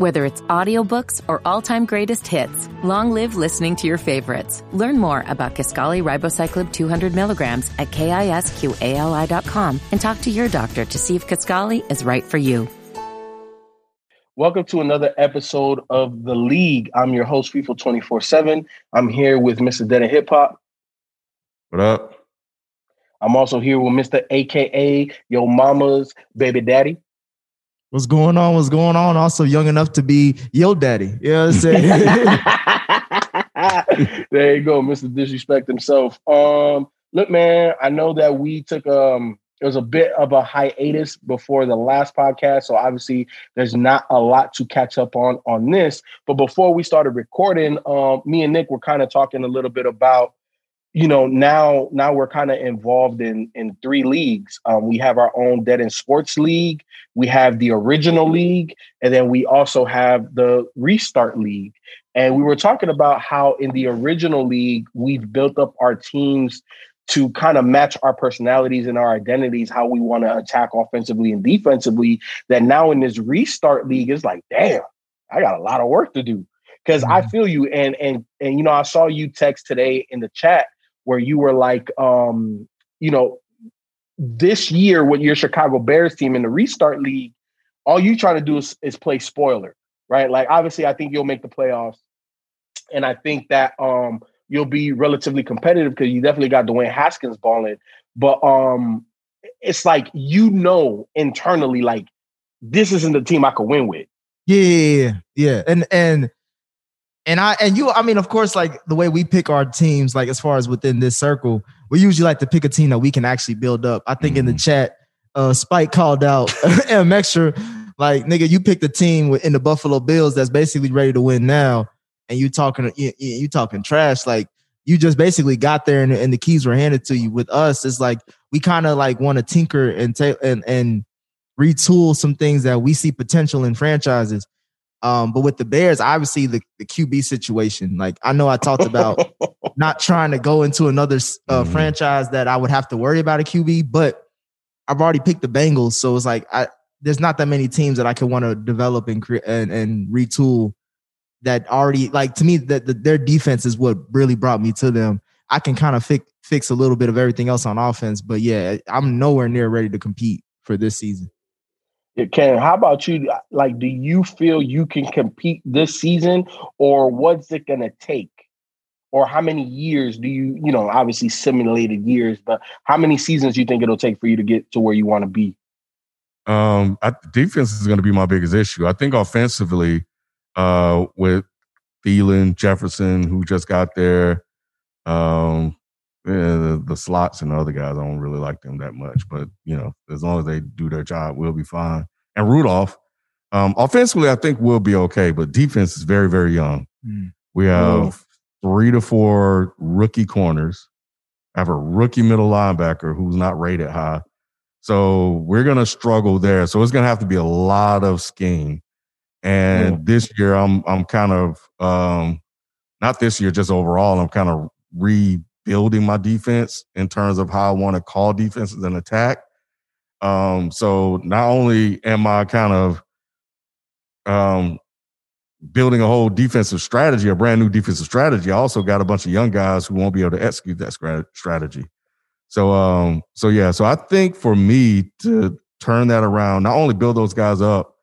Whether it's audiobooks or all-time greatest hits, long live listening to your favorites. Learn more about Kisqali Ribociclib 200 milligrams at kisqali.com and talk to your doctor to see if Kisqali is right for you. Welcome to another episode of The League. I'm your host, Feefo 24-7. I'm here with Mr. Dead and Hip Hop. What up? I'm also here with Mr. AKA Yo Mama's Baby Daddy. What's going on? What's going on? Also young enough to be yo daddy. You know what I'm saying? there you go, Mr. Disrespect himself. Um, look, man, I know that we took um it was a bit of a hiatus before the last podcast, so obviously there's not a lot to catch up on on this. But before we started recording, um, me and Nick were kind of talking a little bit about you know now now we're kind of involved in in three leagues. Um, we have our own dead end sports league we have the original league and then we also have the restart league. And we were talking about how in the original league we've built up our teams to kind of match our personalities and our identities how we want to attack offensively and defensively that now in this restart league is like damn i got a lot of work to do. Because mm-hmm. i feel you and and and you know i saw you text today in the chat where you were like, um, you know, this year with your Chicago Bears team in the restart league, all you trying to do is, is play spoiler, right? Like obviously, I think you'll make the playoffs, and I think that um, you'll be relatively competitive because you definitely got Dwayne Haskins balling. But um, it's like you know internally, like this isn't the team I could win with. Yeah, yeah, and and and I and you, I mean, of course, like the way we pick our teams, like as far as within this circle, we usually like to pick a team that we can actually build up. I think mm-hmm. in the mm-hmm. chat, uh Spike called out M extra, like nigga, you picked a team in the Buffalo Bills that's basically ready to win now, and you talking you, you talking trash, like you just basically got there and, and the keys were handed to you. With us, it's like we kind of like want to tinker and take and and retool some things that we see potential in franchises. Um, but with the Bears, obviously the, the QB situation, like I know I talked about not trying to go into another uh, mm-hmm. franchise that I would have to worry about a QB, but I've already picked the Bengals, so it's like I there's not that many teams that I could want to develop and create and, and retool that already like to me that the, their defense is what really brought me to them. I can kind of fix fix a little bit of everything else on offense, but yeah, I'm nowhere near ready to compete for this season. Ken, how about you? Like, do you feel you can compete this season, or what's it going to take? Or how many years do you, you know, obviously simulated years, but how many seasons do you think it'll take for you to get to where you want to be? Um, I, defense is going to be my biggest issue. I think offensively, uh, with Thielen, Jefferson, who just got there, um, yeah, the, the, slots and the other guys, I don't really like them that much. But you know, as long as they do their job, we'll be fine. And Rudolph, um, offensively, I think we'll be okay. But defense is very, very young. Mm. We have three to four rookie corners. I have a rookie middle linebacker who's not rated high. So we're gonna struggle there. So it's gonna have to be a lot of scheme. And mm. this year, I'm I'm kind of um, not this year, just overall, I'm kind of re building my defense in terms of how I want to call defenses and attack. Um, so not only am I kind of um, building a whole defensive strategy, a brand new defensive strategy, I also got a bunch of young guys who won't be able to execute that strategy. So, um, so yeah, so I think for me to turn that around, not only build those guys up,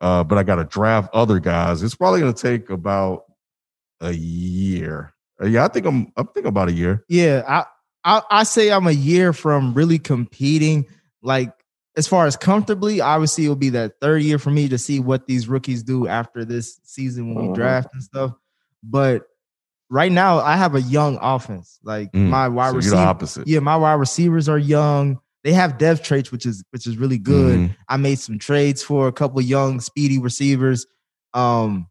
uh, but I got to draft other guys. It's probably going to take about a year yeah, I think I'm. I think about a year. Yeah, I, I I say I'm a year from really competing. Like as far as comfortably, obviously it'll be that third year for me to see what these rookies do after this season when we uh-huh. draft and stuff. But right now, I have a young offense. Like mm, my wide so receiver, opposite. Yeah, my wide receivers are young. they have dev traits, which is which is really good. Mhm. I made some trades for a couple young, speedy receivers. Um,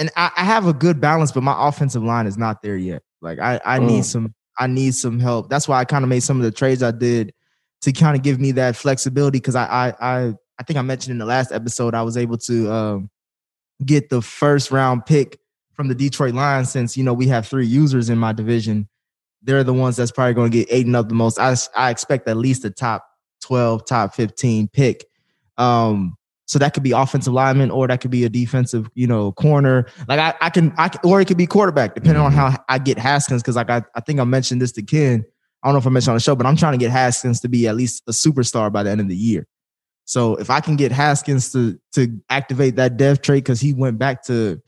and I, I have a good balance, but my offensive line is not there yet. Like I, I need Mm. some, I need some help. That's why I kind of made some of the trades I did to kind of give me that flexibility. Because I, I, I, I think I mentioned in the last episode I was able to um, get the first round pick from the Detroit Lions. Since you know we have three users in my division, they're the ones that's probably going to get eaten up the most. I, I expect at least a top twelve, top fifteen pick. Um, so that could be offensive lineman, or that could be a defensive, you know, corner. Like I, I can, I can, or it could be quarterback, depending on mm-hmm. how I get Haskins. Because like I, I think I mentioned this to Ken. I don't know if I mentioned on the show, but I'm trying to get Haskins to be at least a superstar by the end of the year. So if I can get Haskins to to activate that dev trait because he went back to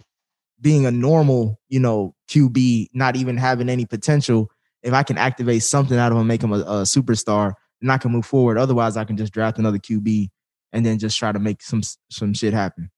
being a normal, you know, QB, not even having any potential. If I can activate something out of him, make him a, a superstar, then I can move forward. Otherwise, I can just draft another QB and then just try to make some some shit happen.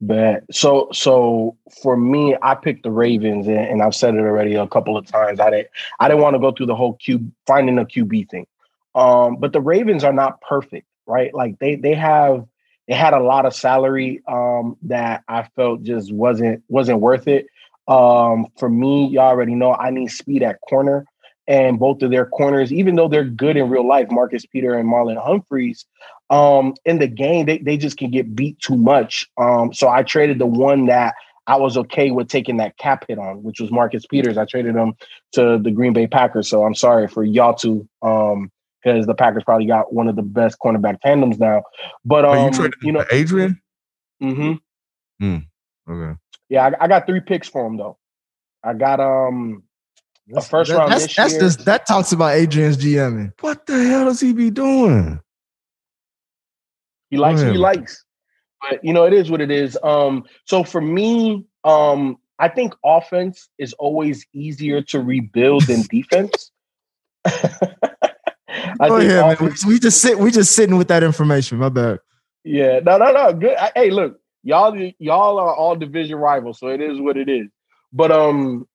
But so so for me, I picked the Ravens, and, and I've said it already a couple of times. I didn't I didn't want to go through the whole Q finding a QB thing. Um, but the Ravens are not perfect, right? Like they they have they had a lot of salary um that I felt just wasn't wasn't worth it. Um, for me, y'all already know I need speed at corner. And both of their corners, even though they're good in real life, Marcus Peter and Marlon Humphreys, um, in the game, they, they just can get beat too much. Um, so I traded the one that I was okay with taking that cap hit on, which was Marcus Peters. I traded him to the Green Bay Packers. So I'm sorry for y'all two, um, because the Packers probably got one of the best cornerback tandems now. But um, Are you you know, Adrian? hmm Okay. yeah, I, I got three picks for him though. I got um a first That- round that's this that's year. just that talks about Adrian's GMing. What the hell does he be doing? He likes what he likes. But you know, it is what it is. Um, so for me, um, I think offense is always easier to rebuild than defense. I Go think ahead, man. offense- We, we just sit we just sitting with that information. My bad. yeah, no, no, no. Good. I- hey, look, y'all, y'all are all division rivals, so it is what it is. But um,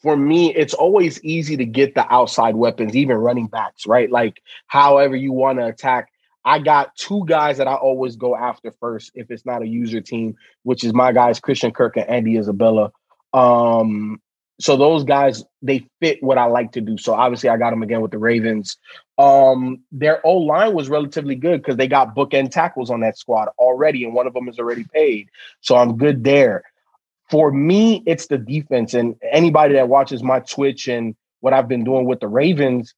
for me, it's always easy to get the outside weapons, even running backs, right? Like, however you want to attack. I got two guys that I always go after first if it's not a user team, which is my guys Christian Kirk and Andy Isabella. Um, so those guys they fit what I like to do. So obviously I got them again with the Ravens. Um, their O line was relatively good because they got bookend tackles on that squad already, and one of them is already paid. So I'm good there. For me, it's the defense, and anybody that watches my Twitch and what I've been doing with the Ravens,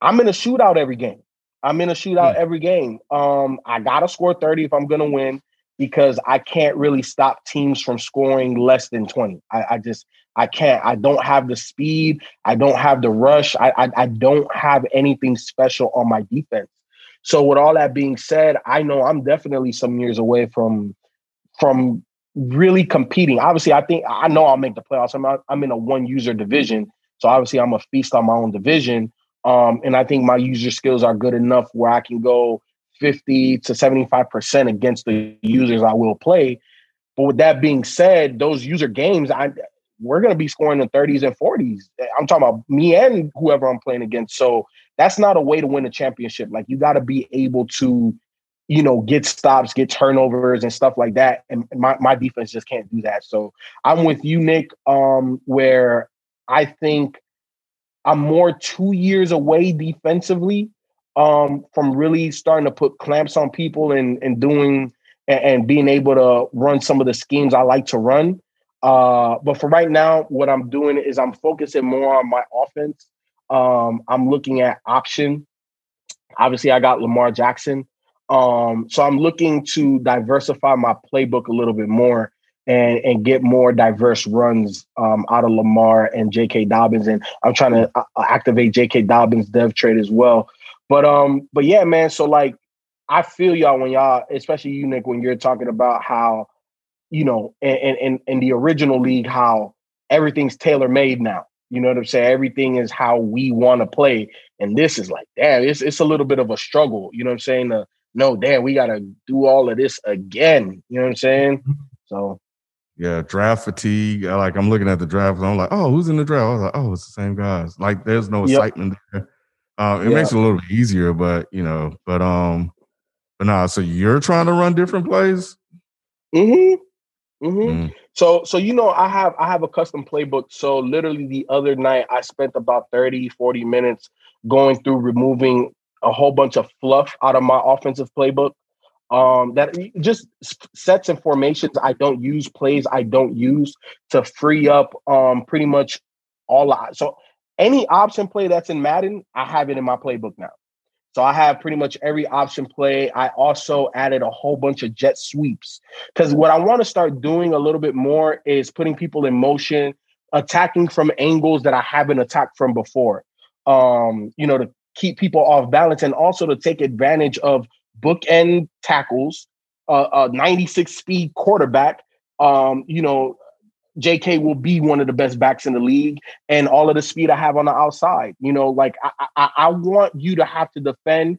I'm in a shootout every game. I'm in a shootout every game. Um, I gotta score 30 if I'm gonna win because I can't really stop teams from scoring less than 20. I, I just I can't. I don't have the speed. I don't have the rush. I, I I don't have anything special on my defense. So with all that being said, I know I'm definitely some years away from from really competing. Obviously, I think I know I'll make the playoffs. I'm not, I'm in a one user division, so obviously I'm a feast on my own division. Um, and I think my user skills are good enough where I can go 50 to 75% against the users I will play. But with that being said, those user games, I we're gonna be scoring in 30s and 40s. I'm talking about me and whoever I'm playing against. So that's not a way to win a championship. Like you gotta be able to, you know, get stops, get turnovers and stuff like that. And my, my defense just can't do that. So I'm with you, Nick, um, where I think I'm more two years away defensively um, from really starting to put clamps on people and and doing and, and being able to run some of the schemes I like to run. Uh, but for right now, what I'm doing is I'm focusing more on my offense. Um, I'm looking at option. Obviously, I got Lamar Jackson. Um, so I'm looking to diversify my playbook a little bit more and and get more diverse runs um, out of Lamar and J.K. Dobbins, and I'm trying to uh, activate J.K. Dobbins dev trade as well. But um, but yeah, man. So like, I feel y'all when y'all, especially you, Nick, when you're talking about how, you know, and in in the original league, how everything's tailor made now. You know what I'm saying? Everything is how we want to play, and this is like, damn, it's it's a little bit of a struggle. You know what I'm saying? To, no, damn, we got to do all of this again. You know what I'm saying? So Yeah, draft fatigue. Like I'm looking at the draft, and I'm like, oh, who's in the draft? I was like, oh, it's the same guys. Like there's no Yep. excitement there. Uh, it Yeah. makes it a little bit easier, but you know, but um, but nah. So you're trying to run different plays. Mm-hmm. Mm-hmm. Mm. So so you know I have I have a custom playbook. So literally the other night I spent about 30 40 minutes going through removing a whole bunch of fluff out of my offensive playbook. Um that just sets and formations I don't use, plays I don't use to free up um pretty much all I, so any option play that's in Madden, I have it in my playbook now. So I have pretty much every option play. I also added a whole bunch of jet sweeps because what I want to start doing a little bit more is putting people in motion, attacking from angles that I haven't attacked from before. Um, you know, to keep people off balance and also to take advantage of bookend tackles, uh, a 96 speed quarterback. Um, you know, JK will be one of the best backs in the league, and all of the speed I have on the outside. You know, like I, I, I want you to have to defend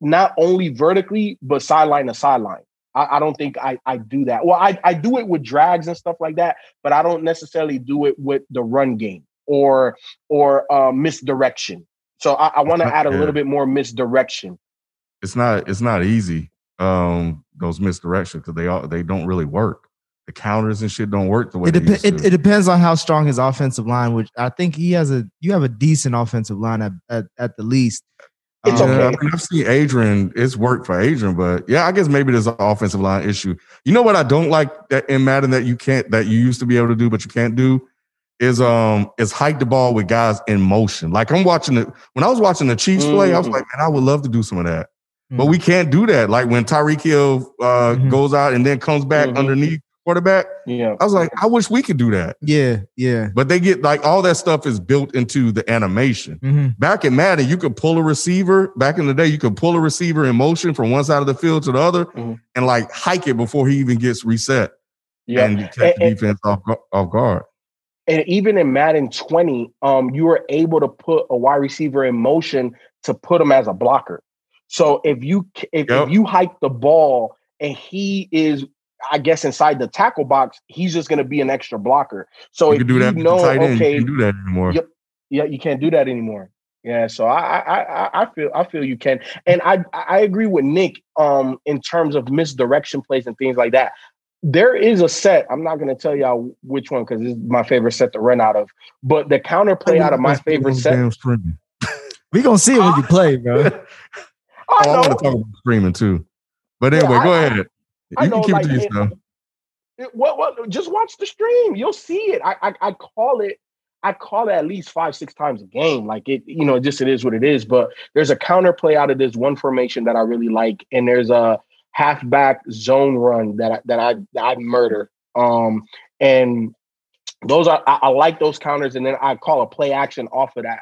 not only vertically but sideline to sideline. I, I don't think I, I do that. Well, I, I do it with drags and stuff like that, but I don't necessarily do it with the run game or or uh, misdirection. So I, I want to add a Yeah. little bit more misdirection. It's not. It's not easy. Um, those misdirections because they all they don't really work. The counters and shit don't work the way It, dep- it, it depends on how strong his offensive line, which I think he has a you have a decent offensive line at, at, at the least. It's Um, Yeah, okay. I mean, I've seen Adrian. It's worked for Adrian, but yeah, I guess maybe there's an offensive line issue. You know what I don't like that in Madden that you can't that you used to be able to do, but you can't do is um is hike the ball with guys in motion. Like I'm watching it when I was watching the Chiefs play, I was Mhm. like, man, I would love to do some of that, but Mhm. we can't do that. Like when Tyreek Hill uh, Mhm. goes out and then comes back Mhm. underneath quarterback, Yeah. I was like, I wish we could do that. Yeah, yeah. But they get like all that stuff is built into the animation hmm back in Madden, you could pull a receiver. Back in the day, you could pull a receiver in motion from one side of the field to the other Mhm. and like hike it before he even gets reset Yeah. and you catch the And- defense off, off guard. And even in Madden 20, um, you were able to put a wide receiver in motion to put him as a blocker. So if you if, Yep. if you hike the ball and he is, I guess, inside the tackle box, he's just going to be an extra blocker. So You if you that know, okay, you do that anymore? Yep, yeah, you can't do that anymore. Yeah, so I I I, I feel I feel you can, and I I agree with Nick um in terms of misdirection plays and things like that. There is a set. I'm not going to tell y'all which one because is my favorite set to run out of. But the counter play out of my favorite set. We gonna see it when you play, bro. I Oh, I want to talk about screaming too. But Yeah, anyway, I- go I- ahead. I You know, can keep like, it to yourself. It- what what just watch the stream you'll see it I, I i call it i call it at least five six times a game like it you know just it is what it is but there's a counter play out of this one formation that i really like and there's a halfback zone run that i that i that i murder. Um and those are I, I like those counters and then i call a play action off of that.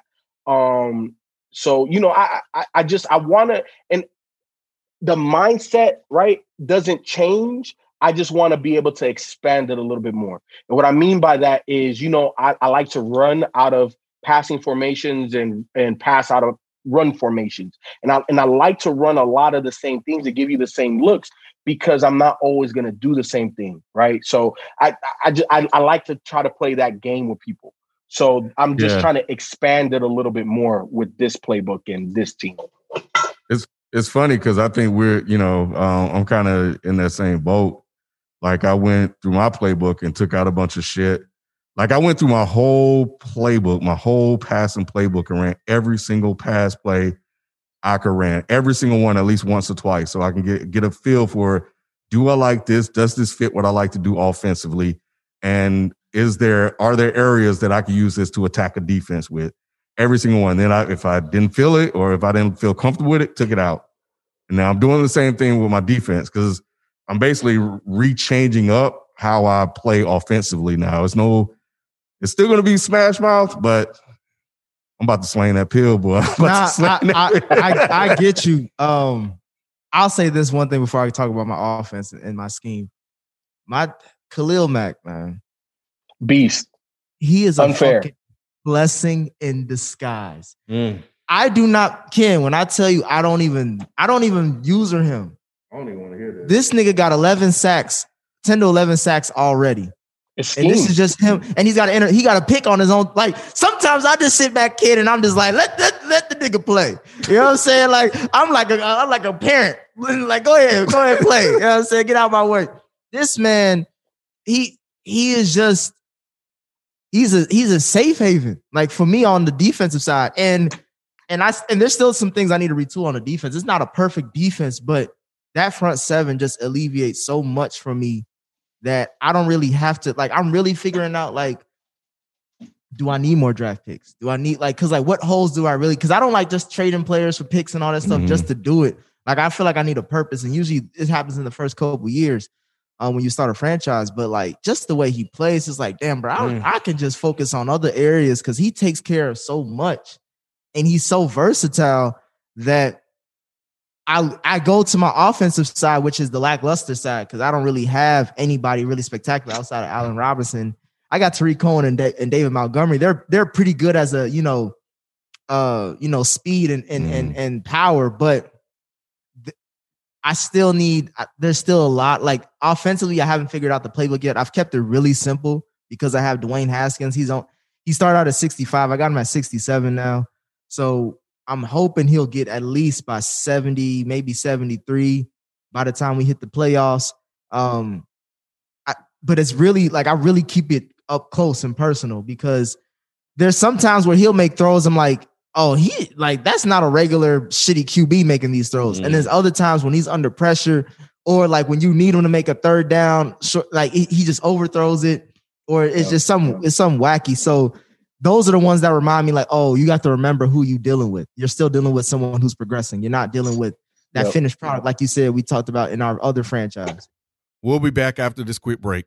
Um so you know i i, I just i want to and the mindset right doesn't change. I just want to be able to expand it a little bit more. And what I mean by that is, you know, I, I like to run out of passing formations and and pass out of run formations. And I and I like to run a lot of the same things to give you the same looks because I'm not always going to do the same thing, right? So I I, just, I I like to try to play that game with people. So I'm just Yeah. trying to expand it a little bit more with this playbook and this team. it's funny because I think we're, you know, um, I'm kind of in that same boat. Like I went through my playbook and took out a bunch of shit. Like I went through my whole playbook, my whole passing playbook, and ran every single pass play I could ran, every single one at least once or twice, so I can get get a feel for do I like this? Does this fit what I like to do offensively? And is there are there areas that I could use this to attack a defense with? Every single one. Then I, if I didn't feel it or if I didn't feel comfortable with it, took it out. And now I'm doing the same thing with my defense because I'm basically rechanging up how I play offensively now. It's no, it's still going to be smash mouth, but I'm about to slang that pill, boy. I'm about Nah, to slang I, that I, pill. I, I get you. Um, I'll say this one thing before I talk about my offense and, and my scheme. My Khalil Mack, man, Beast. he is a Unfair. fucking blessing in disguise. I do not, Ken. When I tell you, I don't even, I don't even user him. I don't even want to hear this. This nigga got 11 sacks, 10 to 11 sacks already. And this is just him, and he's got to enter. He got to pick on his own. Like sometimes I just sit back, kid, and I'm just like, let let, let the nigga play. You know what I'm saying? Like I'm like a I'm like a parent. Like go ahead, go ahead, play. You know what I'm saying? Get out my way. This man, he he is just he's a he's a safe haven. Like for me on the defensive side, and and I and there's still some things I need to retool on the defense. It's not a perfect defense, but that front seven just alleviates so much for me that I don't really have to like I'm really figuring out like do I need more draft picks? Do I need like cuz like what holes do I really cuz I don't like just trading players for picks and all that stuff mm-hmm. just to do it. Like I feel like I need a purpose and usually it happens in the first couple years um, when you start a franchise, but like just the way he plays is like damn bro, I, mm. I can just focus on other areas cuz he takes care of so much and he's so versatile that I I go to my offensive side, which is the lackluster side, because I don't really have anybody really spectacular outside of Allen Robinson. I got Tarik Cohen and, and David Montgomery. They're they're pretty good as a you know, uh, you know, speed and and mm. and, and power, but th- I still need. There's still a lot. Like offensively, I haven't figured out the playbook yet. I've kept it really simple because I have Dwayne Haskins. He's on. He started out at 65. I got him at 67 now. So I'm hoping he'll get at least by 70, maybe 73 by the time we hit the playoffs. Um, I, but it's really like I really keep it up close and personal because there's sometimes where he'll make throws. I'm like, oh, he like that's not a regular shitty QB making these throws. Mm. And there's other times when he's under pressure or like when you need him to make a third down, short, like he, he just overthrows it, or it's just some it's some wacky. So those are the ones that remind me like, oh, you got to remember who you dealing with. You're still dealing with someone who's progressing. You're not dealing with that yep. finished product, like you said, we talked about in our other franchise. We'll be back after this quick break.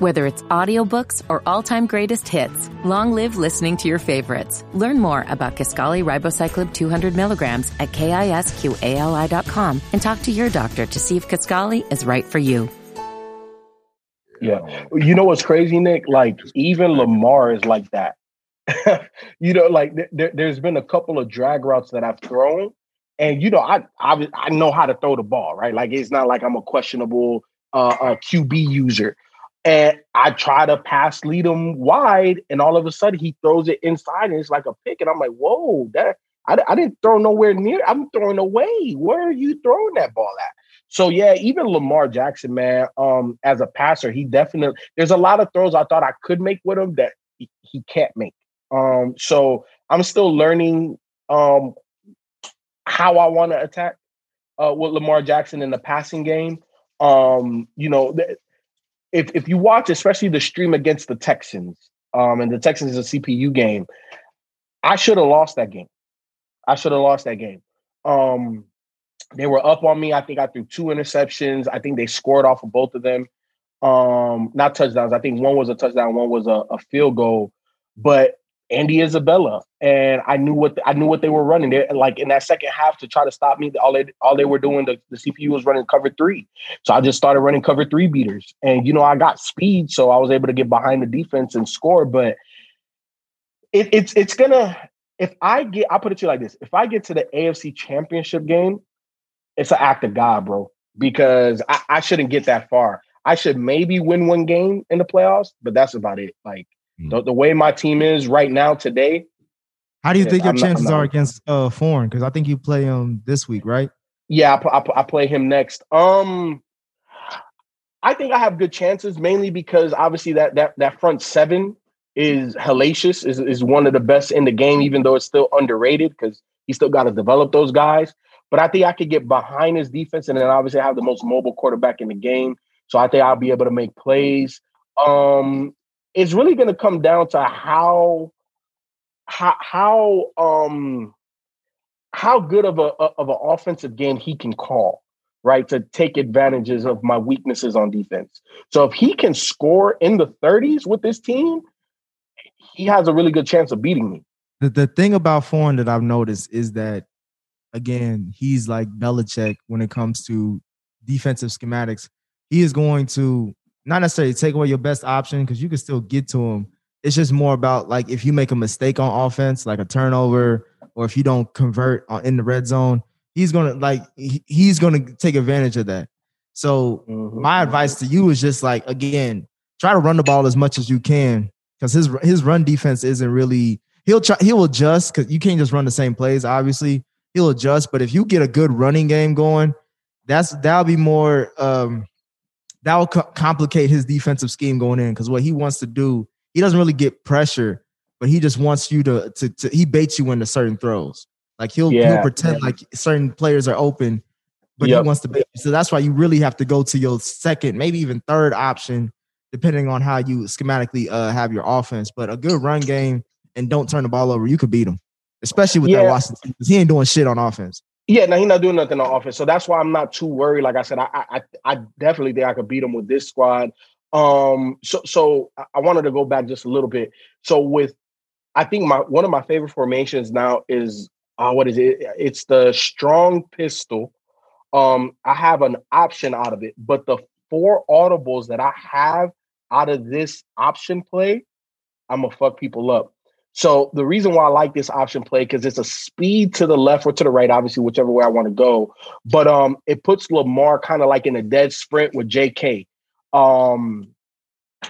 Whether it's audiobooks or all-time greatest hits, long live listening to your favorites. Learn more about Kisqali Ribociclib 200 milligrams at kisqali.com and talk to your doctor to see if Kisqali is right for you. Yeah. You know what's crazy, Nick? Like even Lamar is like that. you know, like there, has been a couple of drag routes that I've thrown, and you know, I, I I know how to throw the ball, right? Like it's not like I'm a questionable uh, uh, QB user. And I try to pass lead him wide, and all of a sudden he throws it inside, and it's like a pick. And I'm like, whoa, that I, I didn't throw nowhere near. I'm throwing away. Where are you throwing that ball at? So yeah, even Lamar Jackson, man, um, as a passer, he definitely there's a lot of throws I thought I could make with him that he, he can't make. Um, so I'm still learning um how I want to attack uh with Lamar Jackson in the passing game. Um, you know, th- if if you watch, especially the stream against the Texans, um, and the Texans is a CPU game, I should have lost that game. I should have lost that game. Um, they were up on me. I think I threw two interceptions. I think they scored off of both of them. Um, not touchdowns. I think one was a touchdown, one was a, a field goal. But Andy Isabella, and I knew what I knew what they were running. They like in that second half to try to stop me. All they all they were doing the, the CPU was running cover three, so I just started running cover three beaters. And you know I got speed, so I was able to get behind the defense and score. But it, it's it's gonna if I get I put it to you like this: if I get to the AFC Championship game, it's an act of God, bro. Because I, I shouldn't get that far. I should maybe win one game in the playoffs, but that's about it. Like Mm. The, the way my team is right now today. How do you think your I'm chances not, not, are against uh Foreign? Because I think you play him this week, right? Yeah, I, I, I play him next. Um, I think I have good chances, mainly because obviously that that that front seven is hellacious, is is one of the best in the game, even though it's still underrated because he still got to develop those guys. But I think I could get behind his defense and then obviously I have the most mobile quarterback in the game. So I think I'll be able to make plays. Um, it's really going to come down to how how how um how good of a of an offensive game he can call right to take advantages of my weaknesses on defense so if he can score in the 30s with this team he has a really good chance of beating me The, the thing about Foreign that I've noticed is that, again, he's like Belichick when it comes to defensive schematics. He is going to not necessarily take away your best option because you can still get to him. It's just more about like if you make a mistake on offense, like a turnover, or if you don't convert on, in the red zone, he's gonna like he- he's gonna take advantage of that. So Mhm. my advice to you is just like again, try to run the ball as much as you can because his his run defense isn't really he'll try he'll adjust because you can't just run the same plays. Obviously, he'll adjust, but if you get a good running game going, that's that'll be more um that will co- complicate his defensive scheme going in because what he wants to do, he doesn't really get pressure, but he just wants you to to, to he baits you into certain throws. Like he'll he'll Yeah, pretend like certain players are open, but Yep. he wants to bait you. So that's why you really have to go to your second, maybe even third option, depending on how you schematically uh, have your offense. But a good run game and don't turn the ball over, you could beat him, especially with that Washington because he ain't doing shit on offense. Yeah, no, he's not doing nothing on offense. So that's why I'm not too worried. Like I said, I I, I definitely think I could beat him with this squad. Um, so so I- wanted to go back just a little bit. So with I think my one of my favorite formations now is uh what is it? It's the strong pistol. Um, I have an option out of it, but the four audibles that I have out of this option play, I'm gonna fuck people up. So the reason why I like this option play because it's a speed to the left or to the right, obviously whichever way I want to go. But um, it puts Lamar kind of like in a dead sprint with J.K. Um,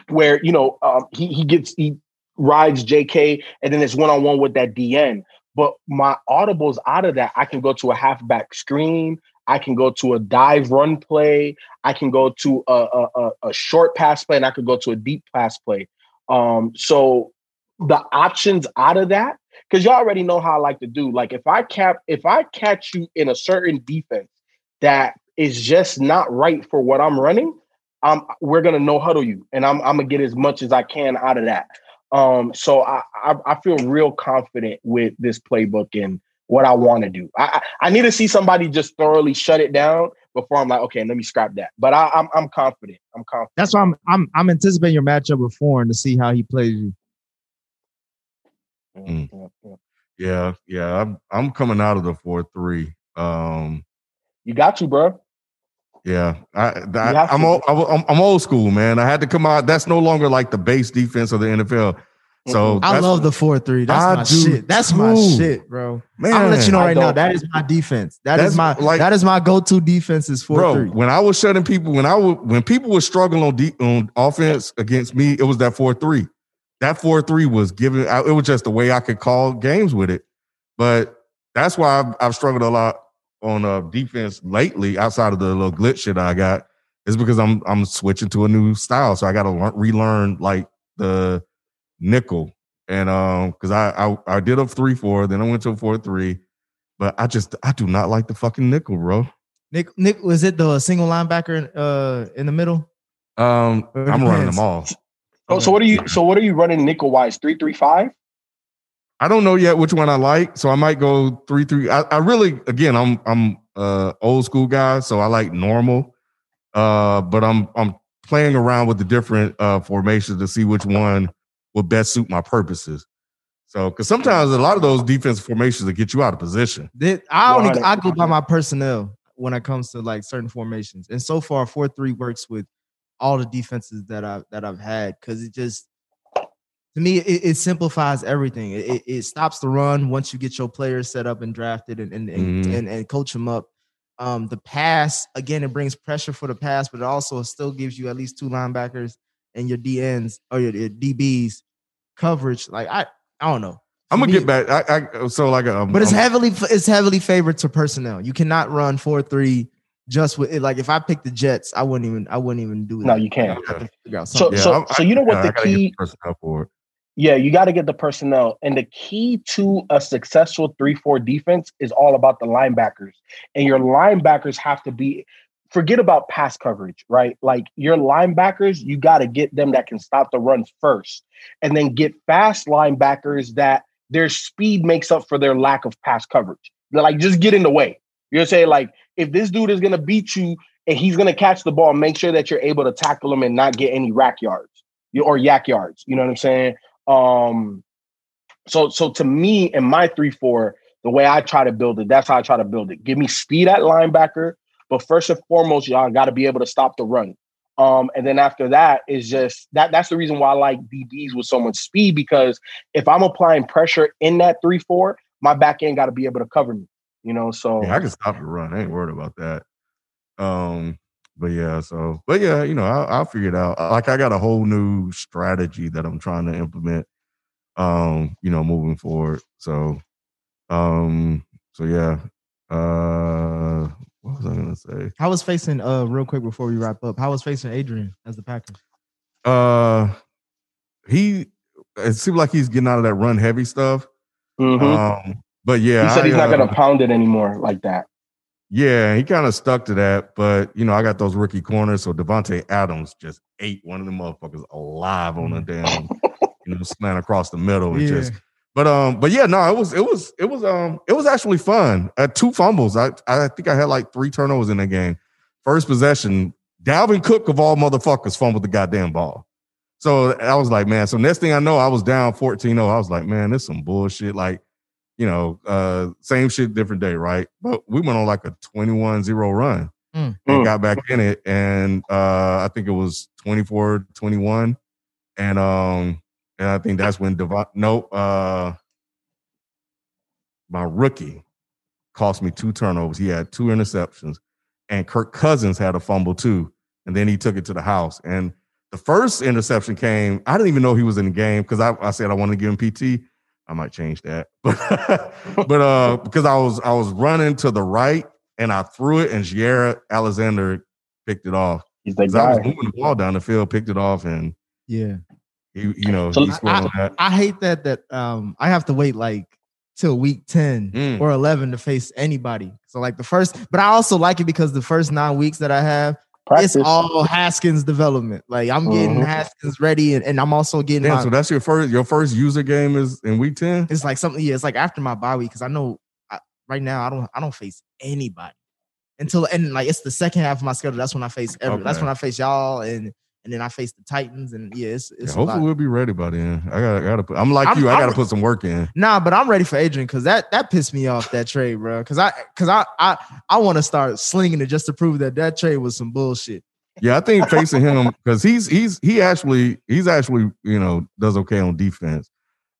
where you know um, he he gets he rides J.K. and then it's one on one with that DN. But my audibles out of that, I can go to a halfback screen. I can go to a dive run play. I can go to a, a, a, short pass play, and I could go to a deep pass play. Um, so the options out of that, because y'all already know how I like to do. Like if I cap, if I catch you in a certain defense that is just not right for what I'm running, um, we're gonna no huddle you, and I'm I'm gonna get as much as I can out of that. Um, so I, I I feel real confident with this playbook and what I want to do. I, I I need to see somebody just thoroughly shut it down before I'm like, okay, let me scrap that. But I, I'm I'm confident. I'm confident. That's why I'm I'm I'm anticipating your matchup with Foreign to see how he plays you. Mm. Yeah, yeah. Yeah, yeah. I'm I'm coming out of the four three. Um, You got you, bro. yeah, I, have I I'm, old, I'm I'm old school, man. I had to come out. That's no longer like the base defense of the NFL. So I love the four three. That's I my do shit. That's my shit, bro. man. I'm gonna let you know right now. That is my defense. That is That's my like- that is my go to defense is four bro. three. When I was shutting people, when I was when people were struggling on de- on offense against me, it was that four three. That four three was given. It was just the way I could call games with it. But that's why I've, I've struggled a lot on uh, defense lately. Outside of the little glitch shit I got, is because I'm I'm switching to a new style. So I got to learn, relearn like the nickel, and um because I, I I did a three four, then I went to a four three. But I just I do not like the fucking nickel, bro. Nick Nick was it the single linebacker in, uh in the middle? Um, I'm running them all. Oh, so what are you? So what are you running nickel wise? Three three five. I don't know yet which one I like, so I might go three three. I, I really, again, I'm I'm uh old school guy, so I like normal. Uh, but I'm I'm playing around with the different uh formations to see which one will best suit my purposes. So, because sometimes a lot of those defensive formations will get you out of position. That- I only I go by my personnel when it comes to like certain formations. And so far, four three works with all the defenses that I've that I've had because it just to me it, it simplifies everything. It, it, stops the run once you get your players set up and drafted and and and, Mhm. and, and coach them up. Um, the pass again, it brings pressure for the pass, but it also still gives you at least two linebackers and your DNs or your, your DBs coverage. Like I, I don't know. I'm gonna get back. I, I so like um, but it's I'm- heavily it's heavily favored to personnel. You cannot run four three just with it. Like if I pick the Jets, I wouldn't even I wouldn't even do it. No, you can't. I have to figure out So, something. so, I'm- so you know what yeah, the I key? personnel. Yeah, you got to get the personnel. And the key to a successful 3 4 defense is all about the linebackers. And your linebackers have to be, forget about pass coverage, right? Like your linebackers, you got to get them that can stop the run first. And then get fast linebackers that their speed makes up for their lack of pass coverage. They're like, just get in the way. You're saying, like, if this dude is to beat you and he's to catch the ball, make sure that you're able to tackle him and not get any rack yards or yak yards. You know what I'm saying? Um, so so to me in my three four, the way I try to build it, that's how I try to build it. Give me speed at linebacker, but first and foremost, y'all got to be able to stop the run. Um, and then after that is just that. That's the reason why I like DBs with so much speed because if I'm applying pressure in that three four, my back end got to be able to cover me. You know, so Yeah, I can stop the run. I ain't worried about that. Um, but yeah, so but yeah, you know, I'll, I'll figure it out. Like I got a whole new strategy that I'm trying to implement. Um, you know, moving forward. So, um, so yeah. Uh, what was I gonna say? How was facing uh real quick before we wrap up? How was facing Adrian as the Packers? Uh, he. It seems like he's getting out of that run heavy stuff. mhm. Um, but yeah, he said I, he's not uh, going to pound it anymore like that. Yeah, he kind of stuck to that, but you know, I got those rookie corners, so Davante Adams just ate one of the motherfuckers alive on a damn, you know, slant across the middle. It Yeah. just, but um, but yeah, no, it was, it was, it was, um, it was actually fun. At two fumbles, I, I think I had like three turnovers in that game. First possession, Dalvin Cook of all motherfuckers fumbled the goddamn ball. So I was like, man. So next thing I know, I was down 14-0. I was like, man, this some bullshit. Like, you know, uh, same shit, different day, right? But we went on like a 21-0 run Mm. and Mm. got back in it. And uh, I think it was 24-21. And um, and I think that's when Devon no uh my rookie cost me two turnovers. He had two interceptions, and Kirk Cousins had a fumble too. And then he took it to the house. And the first interception came, I didn't even know he was in the game because I, I said I wanted to give him PT. I might change that. But but uh because I was I was running to the right and I threw it and Jaire Alexander picked it off. He's the 'Cause I was moving the ball down the field, picked it off, and Yeah. he, you know, So he scored on that. I hate that that um I have to wait like till week 10 Mm. or 11 to face anybody. So like the first, but I also like it because the first nine weeks that I have, Practice. it's all Haskins development. Like I'm getting Mhm. Haskins ready and, and I'm also getting Damn, my, so that's your first your first user game is in week 10? it's like something, yeah, it's like after my bye week because I know I, right now I don't I don't face anybody until and like it's the second half of my schedule. That's when I face every, that's when I face y'all and and then I face the Titans and yeah, it's it's a hopefully we'll be ready by then. I gotta, I gotta put. I'm like I'm- you. I I'm- gotta put some work in. Nah, but I'm ready for Adrian because that that pissed me off that trade, bro. Because I because I I I want to start slinging it just to prove that that trade was some bullshit. Yeah, I think facing him because he's he's he actually he's actually you know does okay on defense.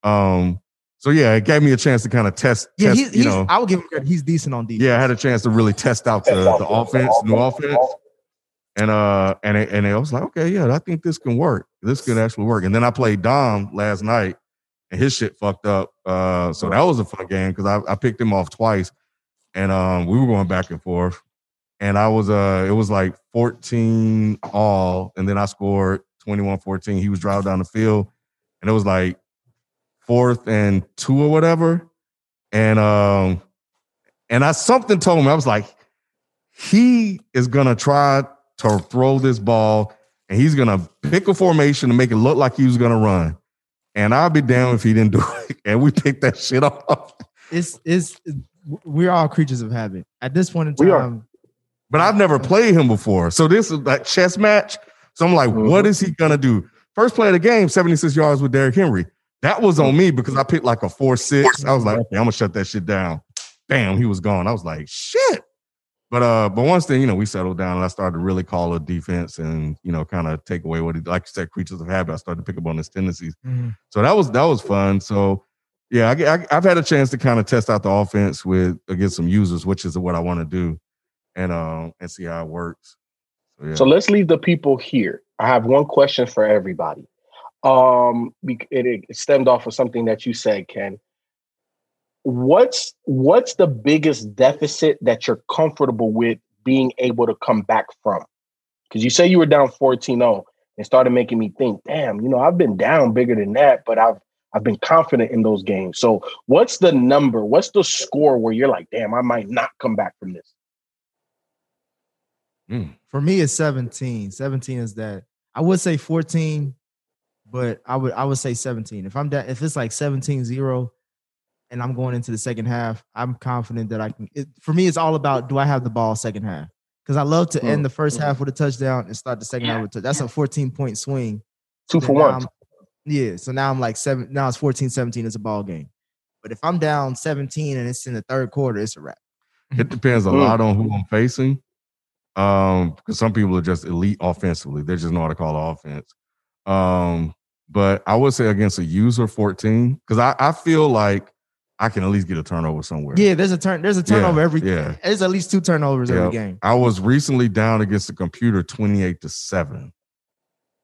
Um, so yeah, it gave me a chance to kind of test. Yeah, test, he's, you he's know, I would give him credit. He's decent on defense. yeah, I had a chance to really test out the, the offense, new offense, and uh, and it, and I was like, okay, yeah, I think this can work. This could actually work. And then I played Dom last night, and his shit fucked up. Uh, so that was a fun game because I, I picked him off twice, and um, we were going back and forth, and I was uh, it was like 14 all, and then I scored 21-14. He was driving down the field, and it was like fourth and two or whatever, and um, and I something told me I was like, he is gonna try to throw this ball, and he's gonna pick a formation to make it look like he was gonna run. And I'll be damned if he didn't do it. And we picked that shit off. It's it's we're all creatures of habit. At this point in time, But I've never played him before. So this is like chess match. So I'm like, what mhm. is he gonna do? First play of the game, 76 yards with Derrick Henry. That was on me because I picked like a four six. I was like, okay, I'm gonna shut that shit down. Bam, he was gone. I was like, shit. But uh, but once then, you know, we settled down and I started to really call a defense and you know, kind of take away what he like you said, creatures of habit. I started to pick up on his tendencies. So that was that was fun. So yeah, I, I, I've had a chance to kind of test out the offense with against some users, which is what I want to do, and um and see how it works. So yeah. So let's leave the people here. I have one question for everybody. Um, bec- it, it stemmed off of something that you said, Ken. What's what's the biggest deficit that you're comfortable with being able to come back from? Because you say you were down 14-0 and started making me think, damn, you know, I've been down bigger than that, but I've I've been confident in those games. So what's the number? What's the score where you're like, damn, I might not come back from this? Mm. For me, it's 17. 17 is that I would say 14, but I would I would say 17. If I'm that if it's like 17-0 and I'm going into the second half, I'm confident that I can it, for me, it's all about do I have the ball second half? Because I love to mm. end the first half with a touchdown and start the second half with a touchdown. That's a 14 point swing. Two for one. Yeah. So now I'm like seven. Now it's 14 17. It's a ball game. But if I'm down 17 and it's in the third quarter, it's a wrap. It depends a mm. lot on who I'm facing. Um, because some people are just elite offensively. They just know how to call offense. Um, but I would say against a user 14, because I, I feel like I can at least get a turnover somewhere. Yeah, there's a turn. There's a turnover yeah, every. Yeah, there's at least two turnovers every game. I was recently down against the computer, 28 to seven.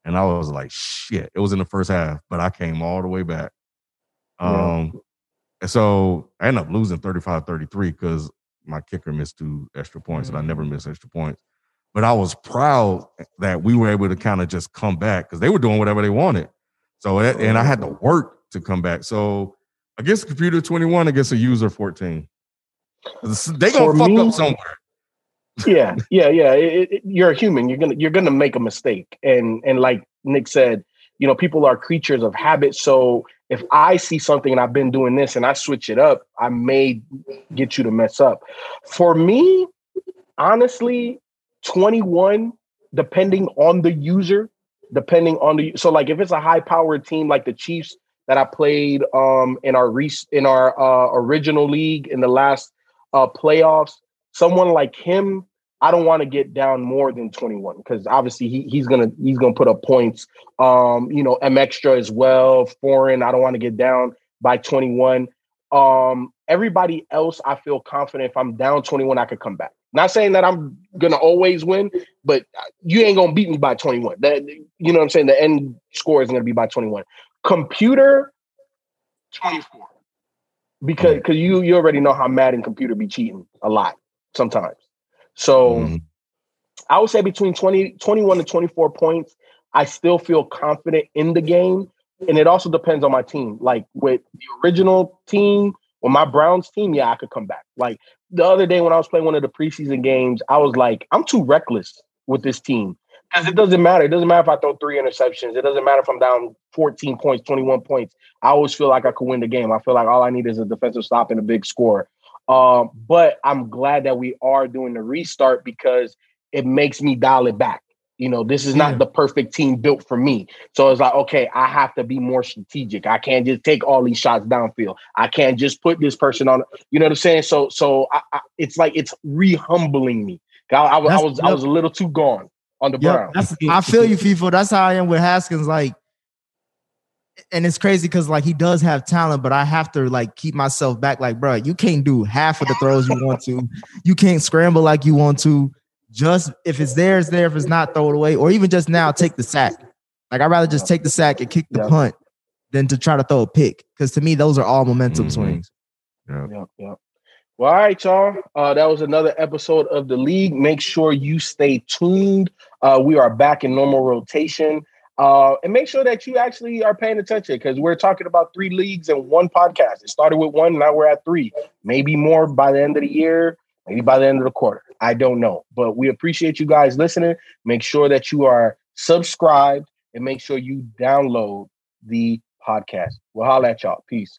And I was like, shit. It was in the first half, but I came all the way back. Um, yeah. and so I ended up losing 35 33 because my kicker missed two extra points, mm-hmm. and I never mm. miss extra points. But I was proud that we were able to kind of just come back because they were doing whatever they wanted. So, and I had to work to come back. So, against computer 21, against a user 14. They gonna For fuck me, up somewhere yeah, yeah, yeah. It, it, you're a human. You're gonna you're gonna make a mistake, and and like Nick said, you know, people are creatures of habit. So if I see something and I've been doing this and I switch it up, I may get you to mess up. For me, honestly, 21, depending on the user, depending on the so like if it's a high powered team like the Chiefs that I played um in our re- in our uh, original league in the last uh playoffs, someone like him I don't want to get down more than 21 because obviously he, he's gonna he's gonna put up points. Um, you know, M extra as well, foreign. I don't want to get down by 21. Um, everybody else, I feel confident if I'm down 21, I could come back. Not saying that I'm gonna always win, but you ain't gonna beat me by 21. That you know what I'm saying? The end score is gonna be by 21. Computer 24. Because because you you already know how mad in computer be cheating a lot sometimes. So mm-hmm. I would say between 20, 21 to 24 points, I still feel confident in the game. And it also depends on my team. Like with the original team, with my Browns team, yeah, I could come back. Like the other day when I was playing one of the preseason games, I was like, I'm too reckless with this team. Because it doesn't matter. It doesn't matter if I throw three interceptions. It doesn't matter if I'm down 14 points, 21 points. I always feel like I could win the game. I feel like all I need is a defensive stop and a big score. Um, but I'm glad that we are doing the restart because it makes me dial it back. You know, this is not yeah. the perfect team built for me. So it's like, okay, I have to be more strategic. I can't just take all these shots downfield. I can't just put this person on. You know what I'm saying? So, so I, I, it's like it's rehumbling me. I, I, I was. I was a little too gone on the yep. Browns. I feel you, Feefo. That's how I am with Haskins. Like and it's crazy because like he does have talent, but I have to like keep myself back. Like, bro, you can't do half of the throws you want to. You can't scramble like you want to. Just if it's there, it's there. If it's not, throw it away. Or even just now, take the sack. Like I'd rather just take the sack and kick the punt than to try to throw a pick. Because to me, those are all momentum mm-hmm. swings. Yeah. Yep, yep. Well, all right, y'all. Uh, that was another episode of the league. Make sure you stay tuned. Uh, we are back in normal rotation. Uh, and make sure that you actually are paying attention because we're talking about three leagues and one podcast. It started with one, now we're at three, maybe more by the end of the year, maybe by the end of the quarter. I don't know, but we appreciate you guys listening. Make sure that you are subscribed and make sure you download the podcast. We'll holler at y'all. Peace.